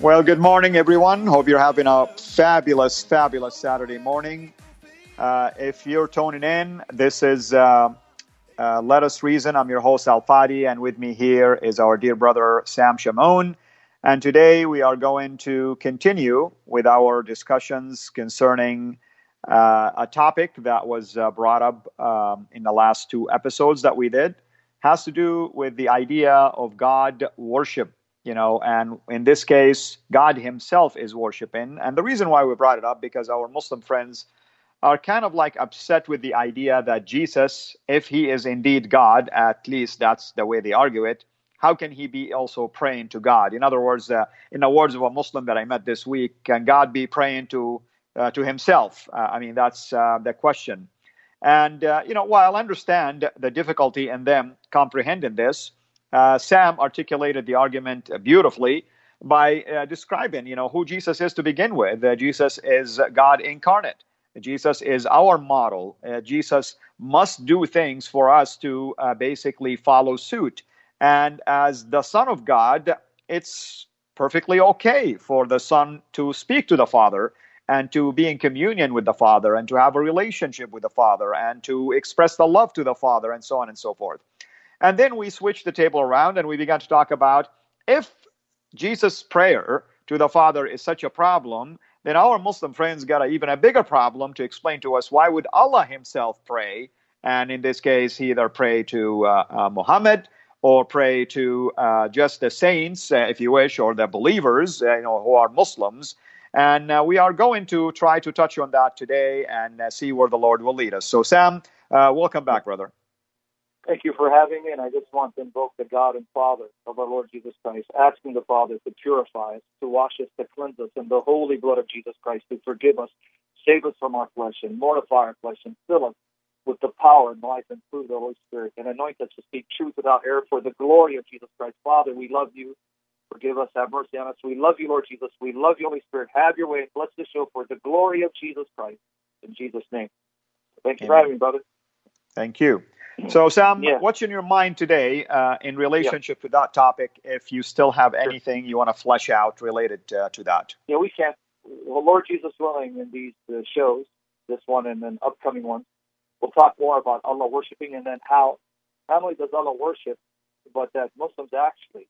Well, good morning, everyone. Hope you're having a fabulous, fabulous Saturday morning. Uh, if you're tuning in, this is uh, uh, Let Us Reason. I'm your host, Al Fadi, and with me here is our dear brother, Sam Shamoun. And today we are going to continue with our discussions concerning uh, a topic that was uh, brought up um, in the last two episodes that we did. Has to do with the idea of God worship you know and in this case god himself is worshiping. And the reason why we brought it up because our muslim friends are kind of like upset with the idea that jesus if he is indeed god at least that's the way they argue it how can he be also praying to god? In other words uh, in the words of a muslim that i met this week can god be praying to uh, to himself? Uh, i mean that's uh, the question. And uh, you know while i understand the difficulty in them comprehending this uh, Sam articulated the argument beautifully by uh, describing, you know, who Jesus is to begin with. Uh, Jesus is God incarnate. Jesus is our model. Uh, Jesus must do things for us to uh, basically follow suit. And as the Son of God, it's perfectly okay for the Son to speak to the Father and to be in communion with the Father and to have a relationship with the Father and to express the love to the Father and so on and so forth. And then we switched the table around and we began to talk about if Jesus' prayer to the Father is such a problem, then our Muslim friends got a, even a bigger problem to explain to us why would Allah Himself pray? And in this case, he either pray to uh, uh, Muhammad or pray to uh, just the saints, uh, if you wish, or the believers, uh, you know, who are Muslims. And uh, we are going to try to touch on that today and see where the Lord will lead us. So, Sam, welcome back, brother. Thank you for having me, and I just want to invoke the God and Father of our Lord Jesus Christ, asking the Father to purify us, to wash us, to cleanse us in the holy blood of Jesus Christ, to forgive us, save us from our flesh, and mortify our flesh, and fill us with the power and life and fruit of the Holy Spirit, and anoint us to speak truth without error for the glory of Jesus Christ. Father, we love you. Forgive us, have mercy on us. We love you, Lord Jesus. We love you, Holy Spirit. Have your way and bless this show for the glory of Jesus Christ. In Jesus' name. Thank you Amen. for having me, brother. Thank you. So, Sam, yeah. what's in your mind today uh, in relationship yeah. to that topic? If you still have anything you want to flesh out related uh, to that? Yeah, we can. Well, Lord Jesus willing, in these uh, shows, this one and then upcoming ones, we'll talk more about Allah worshiping and then how not only does Allah worship, but that Muslims actually,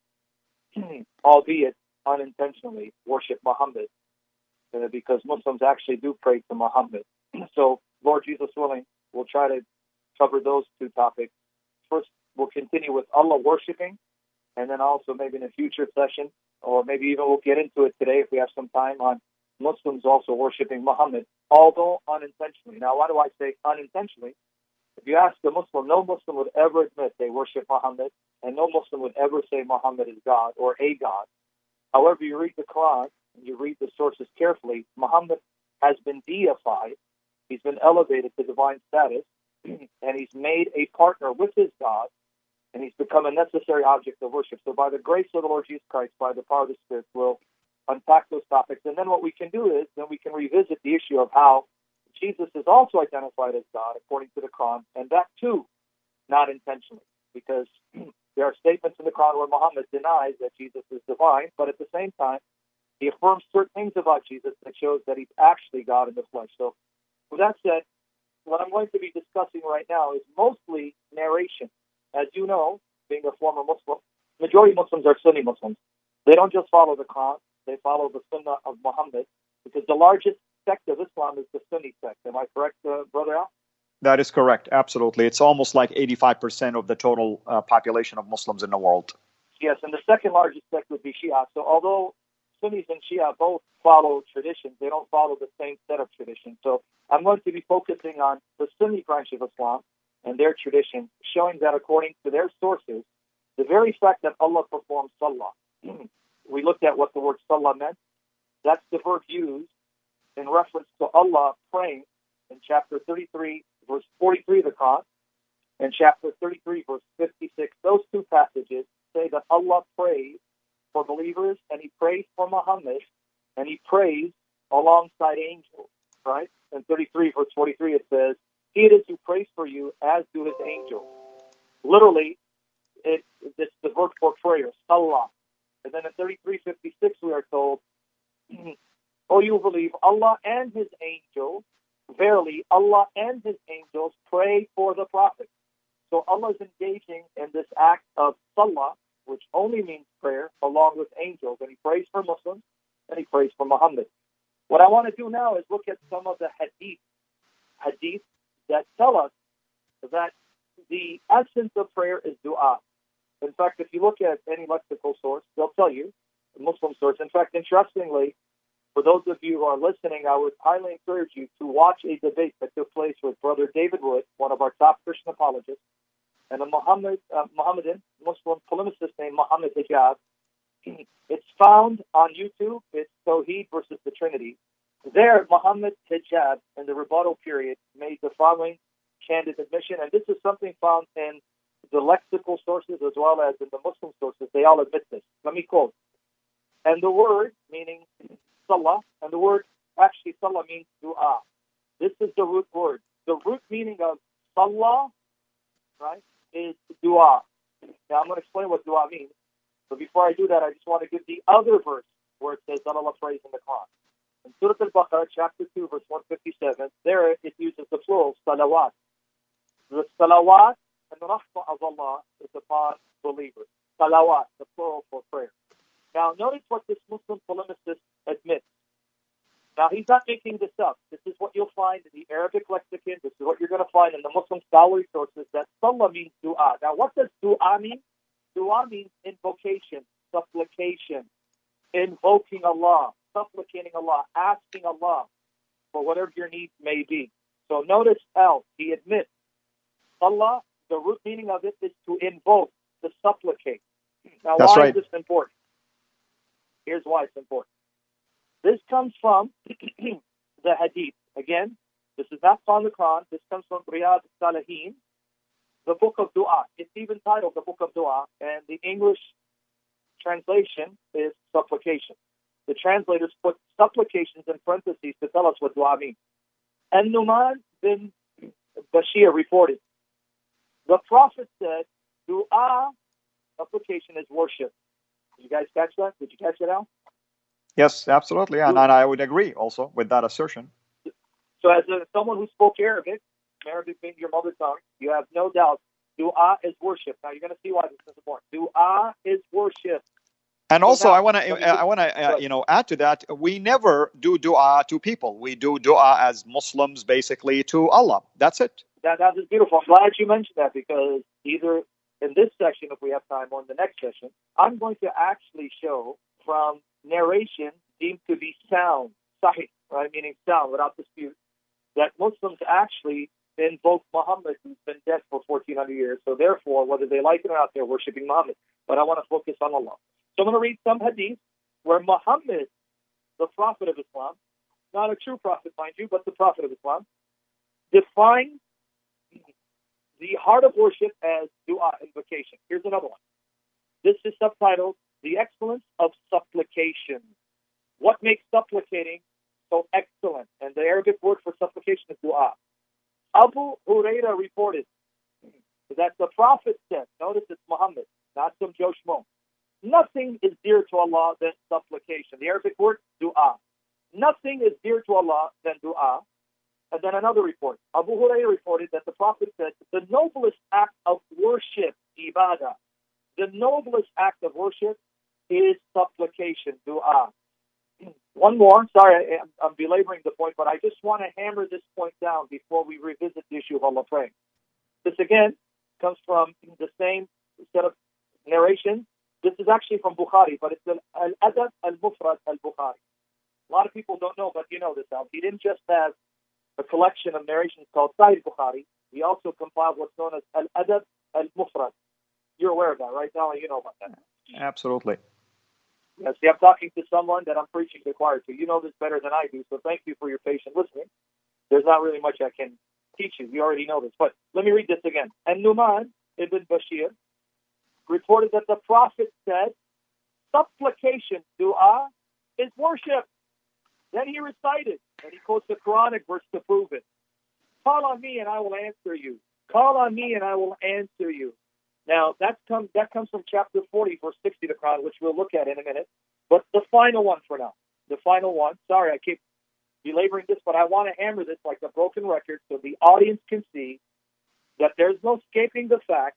albeit unintentionally, worship Muhammad, uh, because Muslims actually do pray to Muhammad. so, Lord Jesus willing, we'll try to cover those two topics. First, we'll continue with Allah worshiping, and then also maybe in a future session, or maybe even we'll get into it today if we have some time on Muslims also worshiping Muhammad, although unintentionally. Now, why do I say unintentionally? If you ask a Muslim, no Muslim would ever admit they worship Muhammad, and no Muslim would ever say Muhammad is God or a God. However, you read the Quran and you read the sources carefully, Muhammad has been deified. He's been elevated to divine status, and he's made a partner with his God, and he's become a necessary object of worship. So, by the grace of the Lord Jesus Christ, by the power of the Spirit, we'll unpack those topics. And then what we can do is then we can revisit the issue of how Jesus is also identified as God according to the Quran, and that too, not intentionally, because there are statements in the Quran where Muhammad denies that Jesus is divine, but at the same time, he affirms certain things about Jesus that shows that he's actually God in the flesh. So, with that said, what I'm going to be discussing right now is mostly narration. As you know, being a former Muslim, majority Muslims are Sunni Muslims. They don't just follow the Quran, they follow the Sunnah of Muhammad because the largest sect of Islam is the Sunni sect. Am I correct, uh, Brother Al? That is correct. Absolutely. It's almost like 85% of the total uh, population of Muslims in the world. Yes, and the second largest sect would be Shia. So although Sunnis and Shia both follow traditions, they don't follow the same set of traditions. So I'm going to be focusing on the Sunni branch of Islam and their tradition, showing that according to their sources, the very fact that Allah performs salah, we looked at what the word salah meant. That's the verb used in reference to Allah praying in chapter 33, verse 43 of the Quran, and chapter 33, verse 56. Those two passages say that Allah prays for believers and He prays for Muhammad and He prays alongside angels, right? In 33, verse 43, it says, He it is who prays for you, as do His angels. Literally, it, it's the verb for prayer, salah. And then in 33:56, we are told, "Oh, you believe Allah and His angels. Verily, Allah and His angels pray for the Prophet." So Allah is engaging in this act of salah, which only means prayer, along with angels, and He prays for Muslims and He prays for Muhammad. What I want to do now is look at some of the hadith, hadith that tell us that the essence of prayer is dua. In fact, if you look at any lexical source, they'll tell you, Muslim source. In fact, interestingly, for those of you who are listening, I would highly encourage you to watch a debate that took place with Brother David Wood, one of our top Christian apologists, and a Muhammad, uh, Muslim polemicist named Muhammad Hijab. It's found on YouTube. It's Tawheed versus the Trinity. There, Muhammad Hijab, in the rebuttal period, made the following candid admission, and this is something found in the lexical sources as well as in the Muslim sources, they all admit this. Let me quote. And the word, meaning salah, and the word actually salah means dua. This is the root word. The root meaning of salah, right, is dua. Now I'm going to explain what dua means. But before I do that, I just want to give the other verse where it says that Allah prays in the Quran. In Surah Al-Baqarah, chapter 2, verse 157, there it uses the plural, salawat. The salawat and the rahmah of Allah is upon believers. Salawat, the plural for prayer. Now, notice what this Muslim polemicist admits. Now, he's not making this up. This is what you'll find in the Arabic lexicon. This is what you're going to find in the Muslim scholarly sources that salah means dua. Now, what does dua mean? Dua means invocation, supplication, invoking Allah, supplicating Allah, asking Allah for whatever your needs may be. So notice Al, he admits Allah the root meaning of it is to invoke, to supplicate. Now, That's why right. is this important? Here's why it's important. This comes from the Hadith. Again, this is not from the Quran. This comes from Riyadh Salihin, the book of Dua. It's even titled the book of Dua, and the English translation is supplication. The translators put supplications in parentheses to tell us what dua means. And Numan bin Bashir reported the Prophet said, dua supplication is worship. Did you guys catch that? Did you catch it out? Yes, absolutely. And, and I would agree also with that assertion. So, as a, someone who spoke Arabic, Arabic being your mother tongue, you have no doubt dua is worship. Now, you're going to see why this is important. Dua is worship. And also, I want to, I want to, uh, you know, add to that. We never do du'a to people. We do du'a as Muslims, basically, to Allah. That's it. That, that is beautiful. I'm glad you mentioned that because either in this section, if we have time, or in the next session, I'm going to actually show from narration deemed to be sound, sahih, right, meaning sound without dispute, that Muslims actually invoke Muhammad, who's been dead for 1400 years. So therefore, whether they like it or not, they're worshiping Muhammad. But I want to focus on Allah. So I'm going to read some hadith where Muhammad, the prophet of Islam, not a true prophet, mind you, but the prophet of Islam, defines the heart of worship as dua, invocation. Here's another one. This is subtitled The Excellence of Supplication. What makes supplicating so excellent? And the Arabic word for supplication is dua. Abu Huraira reported that the Prophet said, notice it's Muhammad, not some Joe Schmo. Nothing is dear to Allah than supplication. The Arabic word, dua. Nothing is dear to Allah than dua. And then another report. Abu Hurairah reported that the Prophet said, the noblest act of worship, ibadah, the noblest act of worship is supplication, dua. One more. Sorry, I, am belaboring the point, but I just want to hammer this point down before we revisit the issue of Allah praying. This again comes from the same set of narration. This is actually from Bukhari, but it's Al Adab Al Mufrad Al Bukhari. A lot of people don't know, but you know this, Al. He didn't just have a collection of narrations called Sahih Bukhari. He also compiled what's known as Al Adab Al Mufrad. You're aware of that, right, Al? You know about that. Absolutely. Yeah, see, I'm talking to someone that I'm preaching the choir to. You know this better than I do, so thank you for your patient listening. There's not really much I can teach you. You already know this. But let me read this again. And Numan ibn Bashir reported that the Prophet said, supplication, dua, is worship. Then he recited, and he quotes the Quranic verse to prove it. Call on me and I will answer you. Call on me and I will answer you. Now that comes that comes from chapter 40, verse 60 of the Quran, which we'll look at in a minute. But the final one for now, the final one. Sorry, I keep belaboring this, but I want to hammer this like a broken record so the audience can see that there's no escaping the fact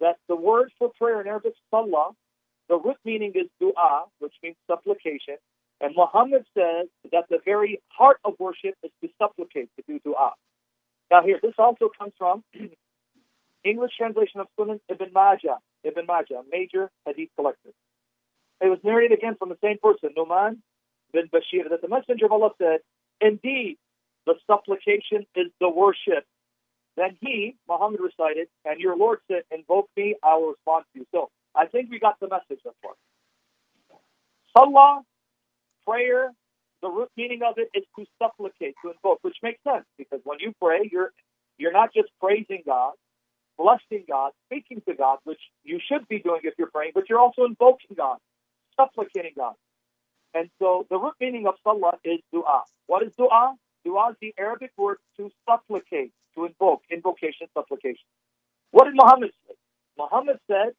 that the word for prayer in Arabic, is salah, the root meaning is dua, which means supplication. And Muhammad says that the very heart of worship is to supplicate, to do dua. Now here, this also comes from English translation of Sunan Ibn Majah, Ibn Majah, major hadith collector. It was narrated again from the same person, Numan bin Bashir, that the Messenger of Allah said, Indeed, the supplication is the worship. Then he, Muhammad, recited, and your Lord said, Invoke me, I will respond to you. So I think we got the message thus far. Salah, prayer, the root meaning of it is to supplicate, to invoke, which makes sense because when you pray, you're you're not just praising God, blessing God, speaking to God, which you should be doing if you're praying, but you're also invoking God, supplicating God. And so the root meaning of salah is dua. What is dua? Dua is the Arabic word to supplicate, to invoke, invocation, supplication. What did Muhammad say? Muhammad said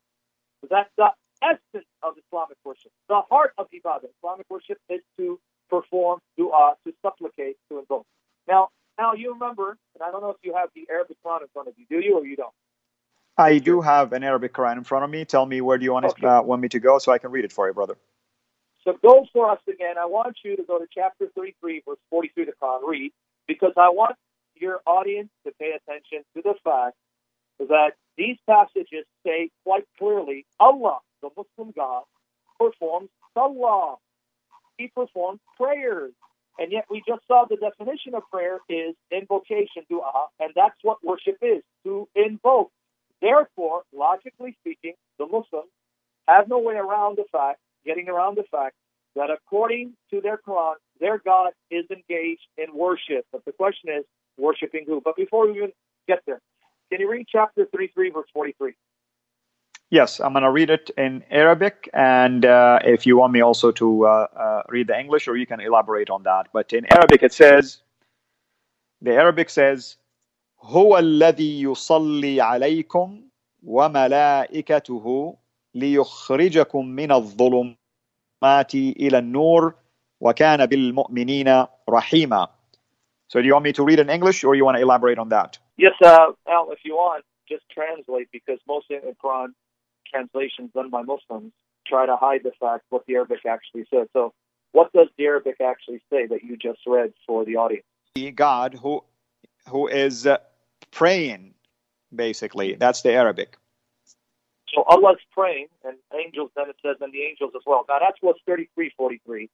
that the essence of Islamic worship, the heart of ibadah, Islamic worship is to perform dua, to supplicate, to invoke. Now, now you remember, and I don't know if you have the Arabic Quran in front of you. Do you or you don't? I do have an Arabic Quran in front of me. Tell me where do you want, okay. uh, want me to go so I can read it for you, brother. So go for us again. I want you to go to chapter 33, verse 43 of the Quran. Read, because I want your audience to pay attention to the fact that these passages say quite clearly Allah, the Muslim God, performs salah. He performs prayers. And yet we just saw the definition of prayer is invocation, dua, and that's what worship is, to invoke. Therefore, logically speaking, the Muslims have no way around the fact, getting around the fact that according to their Quran, their God is engaged in worship. But the question is, worshiping who? But before we even get there, can you read chapter 33, verse 43? Yes, I'm going to read it in Arabic, and uh, if you want me also to uh, uh, read the English, or you can elaborate on that. But in Arabic, it says, the Arabic says, هو الذي يصلي عليكم وملائكته ليخرجكم من الظلمات إلى النور وكان بالمؤمنين رحيما. So do you want me to read in English or you want to elaborate on that? Yes, uh, Al, if you want, just translate because most of the Quran translations done by Muslims try to hide the fact what the Arabic actually says. So what does the Arabic actually say that you just read for the audience? God who who is uh, praying, basically. That's the Arabic. So Allah's praying, and angels, then it says, and the angels as well. Now that's what's 3343.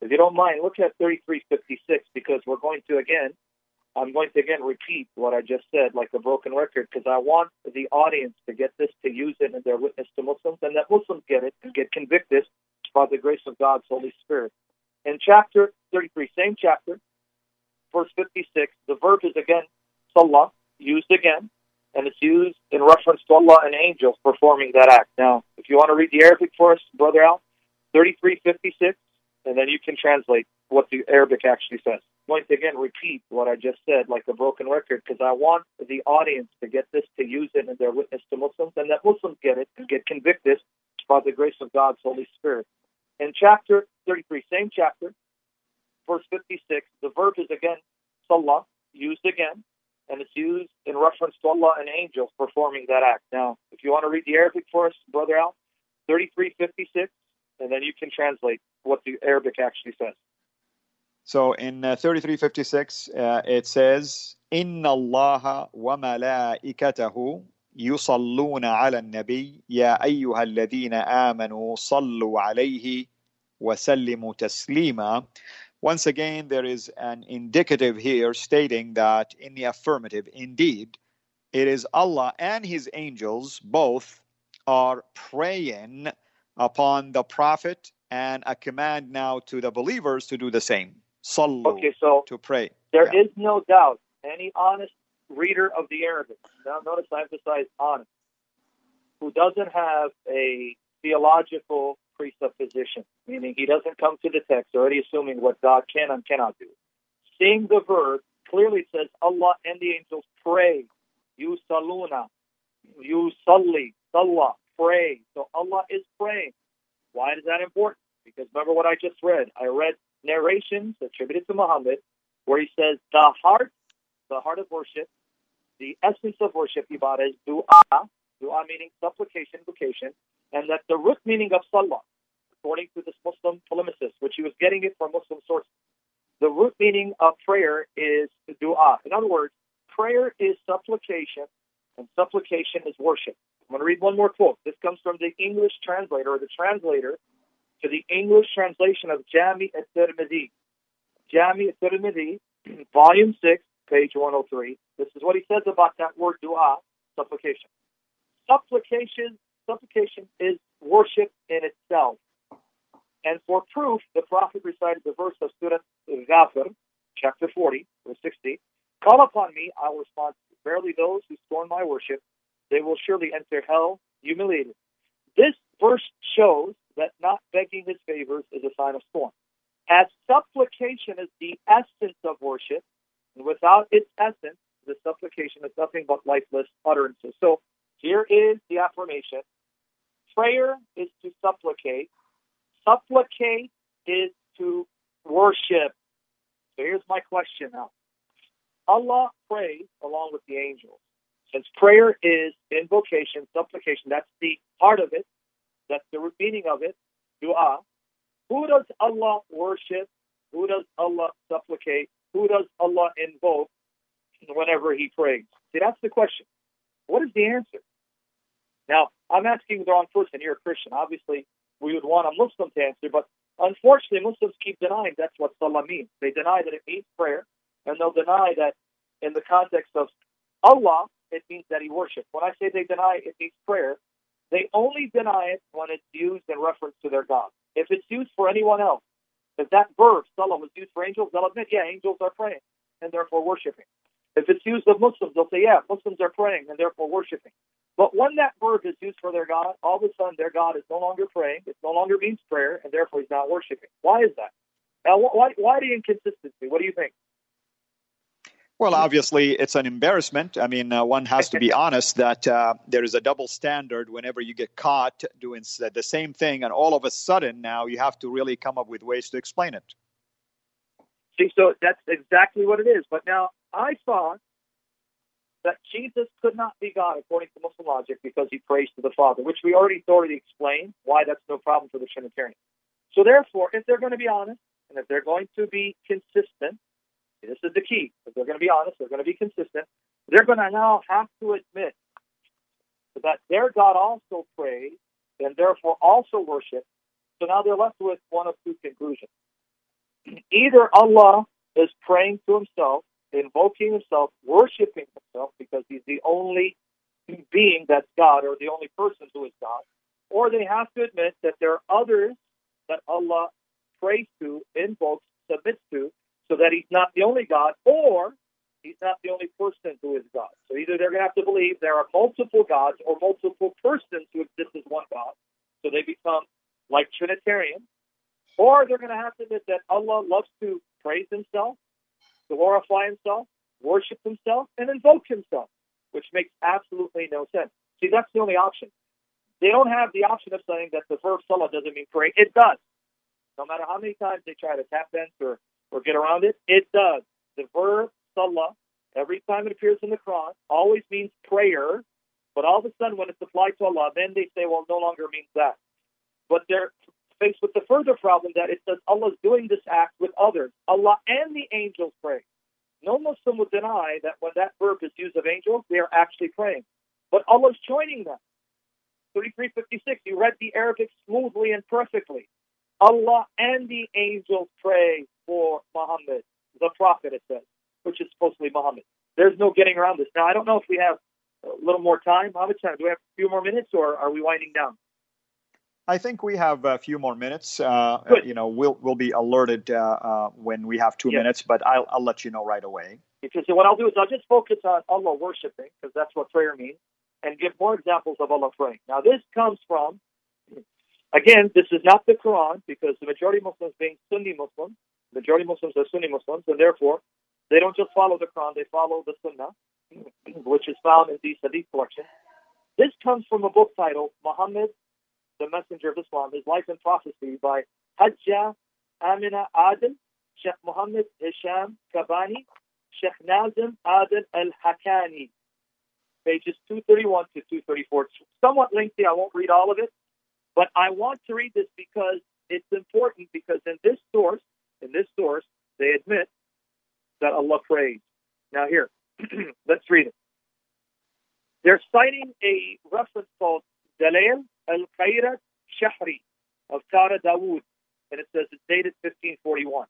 If you don't mind, look at 3356 because we're going to again, I'm going to again repeat what I just said like a broken record because I want the audience to get this to use it in their witness to Muslims and that Muslims get it and get convicted by the grace of God's Holy Spirit. In chapter 33, same chapter, verse 56, the verb is again salah, used again, and it's used in reference to Allah and angels performing that act. Now, if you want to read the Arabic for us, Brother Al, 3356, and then you can translate what the Arabic actually says. To again repeat what I just said like a broken record because I want the audience to get this to use it in their witness to Muslims and that Muslims get it and get convicted by the grace of God's Holy Spirit. In chapter 33, same chapter, verse 56, the verb is again salah, used again, and it's used in reference to Allah and angels performing that act. Now, if you want to read the Arabic for us, Brother Al, 3356, and then you can translate what the Arabic actually says. So in uh, 3356, uh, it says, إن الله وملائكته يصلون على النبي يا أيها الذين آمنوا صلوا عليه وسلموا تسليما. once again, there is an indicative here stating that in the affirmative, indeed, it is Allah and His angels both are praying upon the Prophet and a command now to the believers to do the same. Sallu, Okay, so to pray. there Yeah. is no doubt any honest reader of the Arabic, now notice I emphasize honest, who doesn't have a theological presupposition, meaning he doesn't come to the text already assuming what God can and cannot do. Seeing the verb clearly says Allah and the angels pray. You saluna. You salli. Sallah. Pray. So Allah is praying. Why is that important? Because remember what I just read. I read narrations attributed to Muhammad where he says the heart, the heart of worship, the essence of worship, ibadah, is dua, dua meaning supplication, vocation, and that the root meaning of salah, according to this Muslim polemicist, which he was getting it from Muslim sources, the root meaning of prayer is dua. Ah. In other words, prayer is supplication, and supplication is worship. I'm going to read one more quote. This comes from the English translator, or the translator to the English translation of Jami at-Tirmidhi. Jami at-Tirmidhi, volume 6, page 103. This is what he says about that word dua, supplication. Supplication, supplication is worship in itself. And for proof, the Prophet recited the verse of Surah Ghafir, chapter 40, verse 60. Call upon me, I will respond. Verily those who scorn my worship, they will surely enter hell humiliated. This verse shows that not begging his favors is a sign of scorn. As supplication is the essence of worship, and without its essence, the supplication is nothing but lifeless utterances. So here is the affirmation. Prayer is to supplicate. Supplicate is to worship. So here's my question now. Allah prays along with the angels. Since prayer is invocation, supplication, that's the heart of it, that's the meaning of it, dua. Who does Allah worship? Who does Allah supplicate? Who does Allah invoke whenever he prays? See, that's the question. What is the answer? Now, I'm asking the wrong person. You're a Christian. Obviously, we would want a Muslim to answer, but unfortunately, Muslims keep denying that's what salah means. They deny that it means prayer, and they'll deny that in the context of Allah, it means that he worships. When I say they deny it means prayer, they only deny it when it's used in reference to their God. If it's used for anyone else, if that verb, salah, was used for angels, they'll admit, yeah, angels are praying and therefore worshiping. If it's used of Muslims, they'll say, yeah, Muslims are praying and therefore worshiping. But when that verb is used for their God, all of a sudden their God is no longer praying, it no longer means prayer, and therefore he's not worshiping. Why is that? Now, wh- why, why the inconsistency? What do you think? Well, obviously, it's an embarrassment. I mean, uh, one has to be honest that uh, there is a double standard whenever you get caught doing the same thing, and all of a sudden now you have to really come up with ways to explain it. See, so that's exactly what it is. But now I thought that Jesus could not be God according to Muslim logic because he prays to the Father, which we already thoroughly explained why that's no problem for the Trinitarian. So therefore, if they're going to be honest and if they're going to be consistent, this is the key. If they're going to be honest, they're going to be consistent. They're going to now have to admit that their God also prays and therefore also worships. So now they're left with one of two conclusions either Allah is praying to himself, invoking himself, worshiping himself because he's the only being that's God or the only person who is God, or they have to admit that there are others that Allah prays to, invokes, submits to, so that he's not the only God, or he's not the only person who is God. So either they're going to have to believe there are multiple gods or multiple persons who exist as one God, so they become like Trinitarians, or they're going to have to admit that Allah loves to praise himself, glorify himself, worship himself, and invoke himself, which makes absolutely no sense. See, that's the only option. They don't have the option of saying that the verb salah doesn't mean pray. It does. No matter how many times they try to tap dance or, or get around it, it does. The verb salah every time it appears in the Quran, always means prayer. But all of a sudden, when it's applied to Allah, then they say, well, no longer means that. But they're faced with the further problem that it says Allah is doing this act with others. Allah and the angels pray. No Muslim would deny that when that verb is used of angels, they are actually praying. But Allah is joining them. 3356, you read the Arabic smoothly and perfectly. Allah and the angels pray for Muhammad, the Prophet, it says, which is supposedly Muhammad. There's no getting around this. Now, I don't know if we have a little more time. How much time? Do we have a few more minutes or are we winding down? I think we have a few more minutes. Uh, you know, we'll we'll be alerted uh, uh, when we have two minutes, but I'll I'll let you know right away. Because what I'll do is I'll just focus on Allah worshiping because that's what prayer means, and give more examples of Allah praying. Now, this comes from again, this is not the Quran because the majority of Muslims being Sunni Muslims, majority of Muslims are Sunni Muslims, and therefore they don't just follow the Quran; they follow the Sunnah, which is found in the Hadith collection. This comes from a book titled Muhammad the Messenger of Islam, His Life and Prophecy by Hajja Amina Adil, Sheikh Muhammad Hisham Kabbani, Sheikh Nazim Adil Al Haqqani, pages 231 to 234. It's somewhat lengthy, I won't read all of it, but I want to read this because it's important because in this source, in this source, they admit that Allah prays. Now here, let's read it. They're citing a reference called Dalil al-Khairat Shahri of Tara Dawood, and it says it's dated 1541.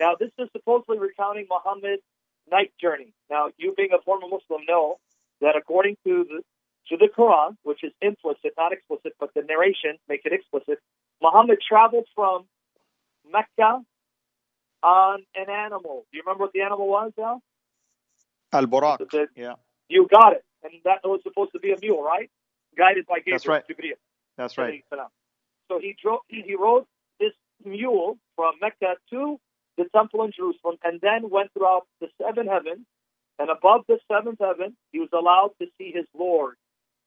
Now, this is supposedly recounting Muhammad's night journey. Now, you being a former Muslim know that according to the to the Quran, which is implicit, not explicit, but the narration make it explicit, Muhammad traveled from Mecca on an animal. Do you remember what the animal was, Al? Al Buraq. Yeah. You got it. And that was supposed to be a mule, right? Guided by Gabriel. That's right. Jibreel. That's right. So he drove. He rode this mule from Mecca to the temple in Jerusalem, and then went throughout the seven heavens. And above the seventh heaven, he was allowed to see his Lord.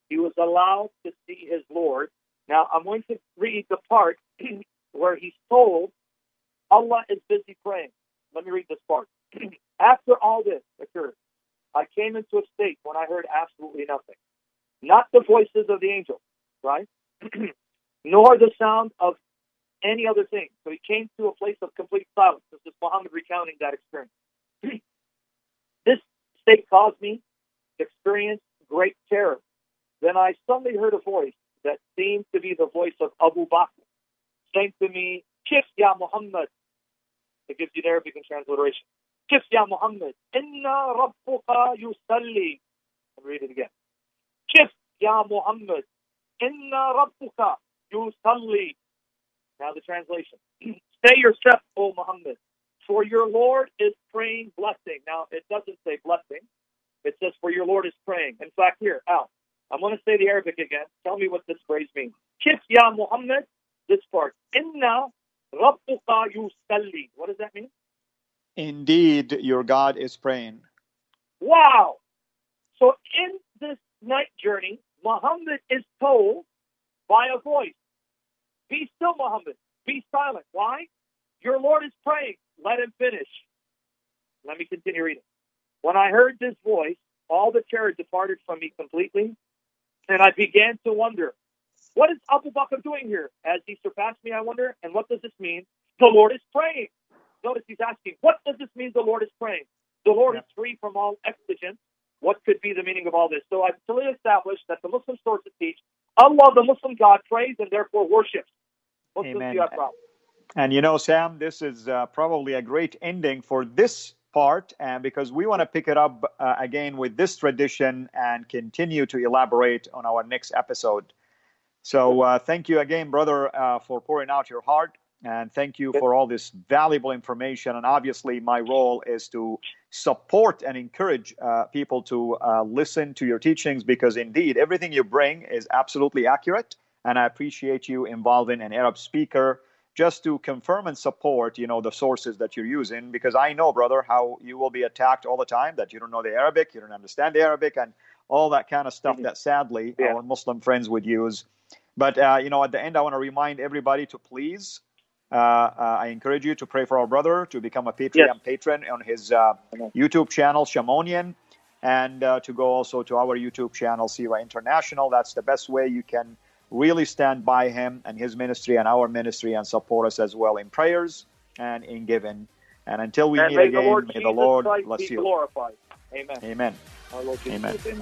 He was allowed to see his Lord. Now, I'm going to read the part where he's told Allah is busy praying. Let me read this part. After all this occurred, I came into a state when I heard absolutely nothing not the voices of the angels, right? Nor the sound of any other thing. So he came to a place of complete silence. This is Muhammad recounting that experience. this state caused me to experience great terror. Then I suddenly heard a voice that seemed to be the voice of Abu Bakr, saying to me, Kif ya Muhammad. It gives you the Arabic transliteration. Kif ya Muhammad. Inna rabbuka yusalli. I'll read it again. Kif ya Muhammad. Inna rabbuka yusalli. Now the translation. Stay yourself, O Muhammad, for your Lord is praying blessing. Now it doesn't say blessing. It says for your Lord is praying. In fact, here, Al, I'm going to say the Arabic again. Tell me what this phrase means. Kif ya Muhammad. This part. Inna rabbuka yusalli. What does that mean? Indeed, your God is praying. Wow. So in this night journey, Muhammad is told by a voice, Be still, Muhammad. Be silent. Why? Your Lord is praying. Let him finish. Let me continue reading. When I heard this voice, all the terror departed from me completely, and I began to wonder, what is Abu Bakr doing here? As he surpassed me, I wonder, and what does this mean? The Lord is praying. Notice he's asking, what does this mean the Lord is praying? The Lord yeah. is free from all exigence what could be the meaning of all this? So I've clearly established that the Muslim sources teach Allah, the Muslim God, prays and therefore worships. Muslims Amen. do have problems. And you know, Sam, this is uh, probably a great ending for this part, and because we want to pick it up uh, again with this tradition and continue to elaborate on our next episode. So, uh, thank you again, brother, uh, for pouring out your heart. And thank you for all this valuable information. And obviously, my role is to support and encourage uh, people to uh, listen to your teachings because indeed, everything you bring is absolutely accurate. And I appreciate you involving an Arab speaker just to confirm and support, you know, the sources that you're using. Because I know, brother, how you will be attacked all the time that you don't know the Arabic, you don't understand the Arabic, and all that kind of stuff mm-hmm. that sadly yeah. our Muslim friends would use. But, uh, you know, at the end, I want to remind everybody to please I encourage you to pray for our brother to become a Patreon Yes. patron on his uh, YouTube channel, Shamounian, and uh, to go also to our YouTube channel, CIRA International. That's the best way you can really stand by him and his ministry and our ministry and support us as well in prayers and in giving. And until we and meet again, the may Jesus the Lord bless you. glorified. Amen. Amen. Our Lord Jesus Amen.